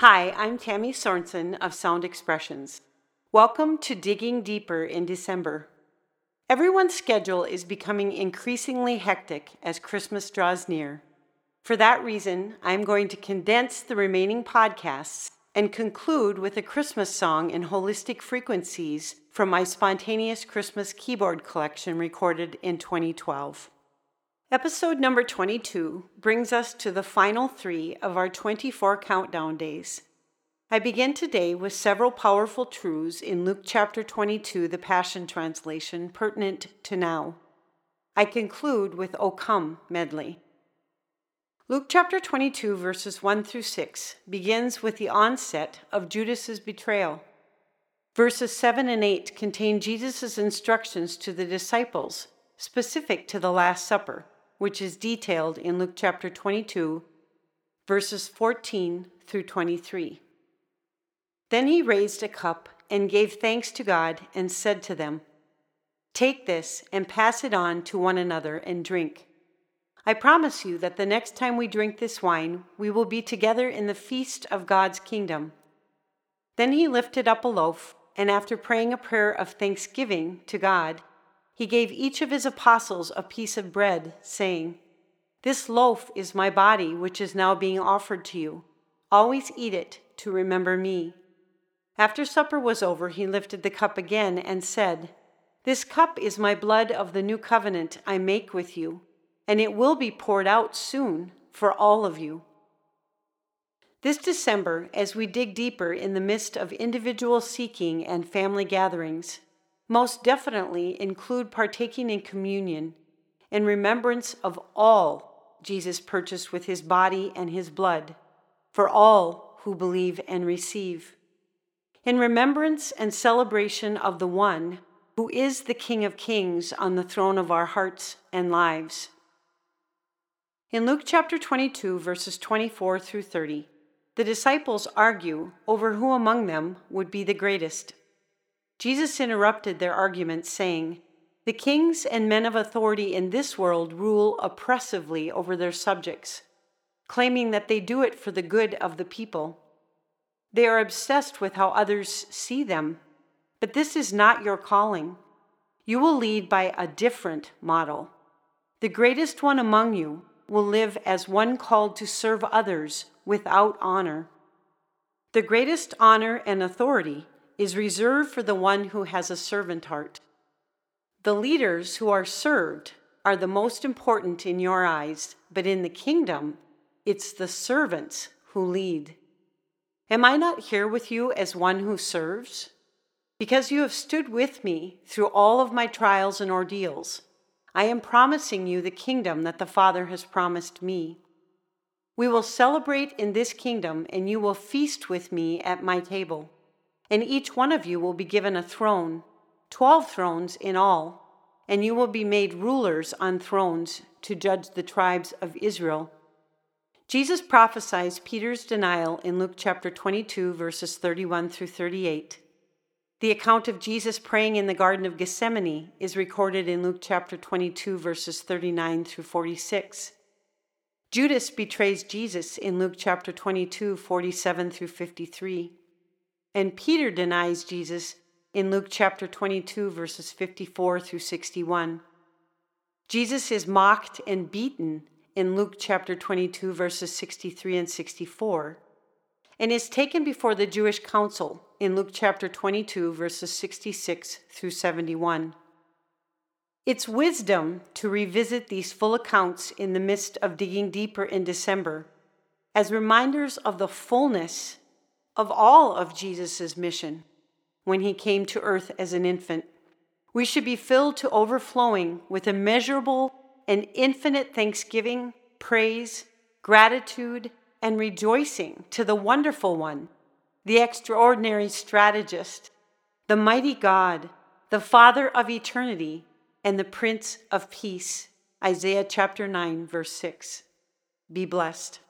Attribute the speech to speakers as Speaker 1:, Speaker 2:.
Speaker 1: Hi, I'm Tammy Sorensen of Sound Expressions. Welcome to Digging Deeper in December. Everyone's schedule is becoming increasingly hectic as Christmas draws near. For that reason, I'm going to condense the remaining podcasts and conclude with a Christmas song in holistic frequencies from my spontaneous Christmas keyboard collection recorded in 2012. Episode number 22 brings us to the final three of our 24 countdown days. I begin today with several powerful truths in Luke chapter 22, the Passion Translation, pertinent to now. I conclude with O Come medley. Luke chapter 22, verses 1 through 6, begins with the onset of Judas's betrayal. Verses 7 and 8 contain Jesus' instructions to the disciples, specific to the Last Supper which is detailed in Luke chapter 22, verses 14 through 23. Then he raised a cup and gave thanks to God and said to them, Take this and pass it on to one another and drink. I promise you that the next time we drink this wine, we will be together in the feast of God's kingdom. Then he lifted up a loaf, and after praying a prayer of thanksgiving to God, he gave each of his apostles a piece of bread, saying, This loaf is my body, which is now being offered to you. Always eat it to remember me. After supper was over, he lifted the cup again and said, This cup is my blood of the new covenant I make with you, and it will be poured out soon for all of you. This December, as we dig deeper in the midst of individual seeking and family gatherings, most definitely include partaking in communion in remembrance of all Jesus purchased with his body and his blood for all who believe and receive. In remembrance and celebration of the one who is the King of Kings on the throne of our hearts and lives. In Luke chapter 22, verses 24 through 30, the disciples argue over who among them would be the greatest. Jesus interrupted their argument, saying, The kings and men of authority in this world rule oppressively over their subjects, claiming that they do it for the good of the people. They are obsessed with how others see them, but this is not your calling. You will lead by a different model. The greatest one among you will live as one called to serve others without honor. The greatest honor and authority is reserved for the one who has a servant heart. The leaders who are served are the most important in your eyes, but in the kingdom, it's the servants who lead. Am I not here with you as one who serves? Because you have stood with me through all of my trials and ordeals, I am promising you the kingdom that the Father has promised me. We will celebrate in this kingdom, and you will feast with me at my table and each one of you will be given a throne, twelve thrones in all, and you will be made rulers on thrones to judge the tribes of Israel. Jesus prophesies Peter's denial in Luke chapter 22, verses 31 through 38. The account of Jesus praying in the Garden of Gethsemane is recorded in Luke chapter 22, verses 39 through 46. Judas betrays Jesus in Luke chapter 22, 47 through 53. And Peter denies Jesus in Luke chapter 22, verses 54 through 61. Jesus is mocked and beaten in Luke chapter 22, verses 63 and 64, and is taken before the Jewish council in Luke chapter 22, verses 66 through 71. It's wisdom to revisit these full accounts in the midst of digging deeper in December as reminders of the fullness of all of Jesus' mission when he came to earth as an infant. We should be filled to overflowing with immeasurable and infinite thanksgiving, praise, gratitude, and rejoicing to the wonderful one, the extraordinary strategist, the mighty God, the Father of eternity, and the Prince of Peace. Isaiah chapter 9, verse 6. Be blessed.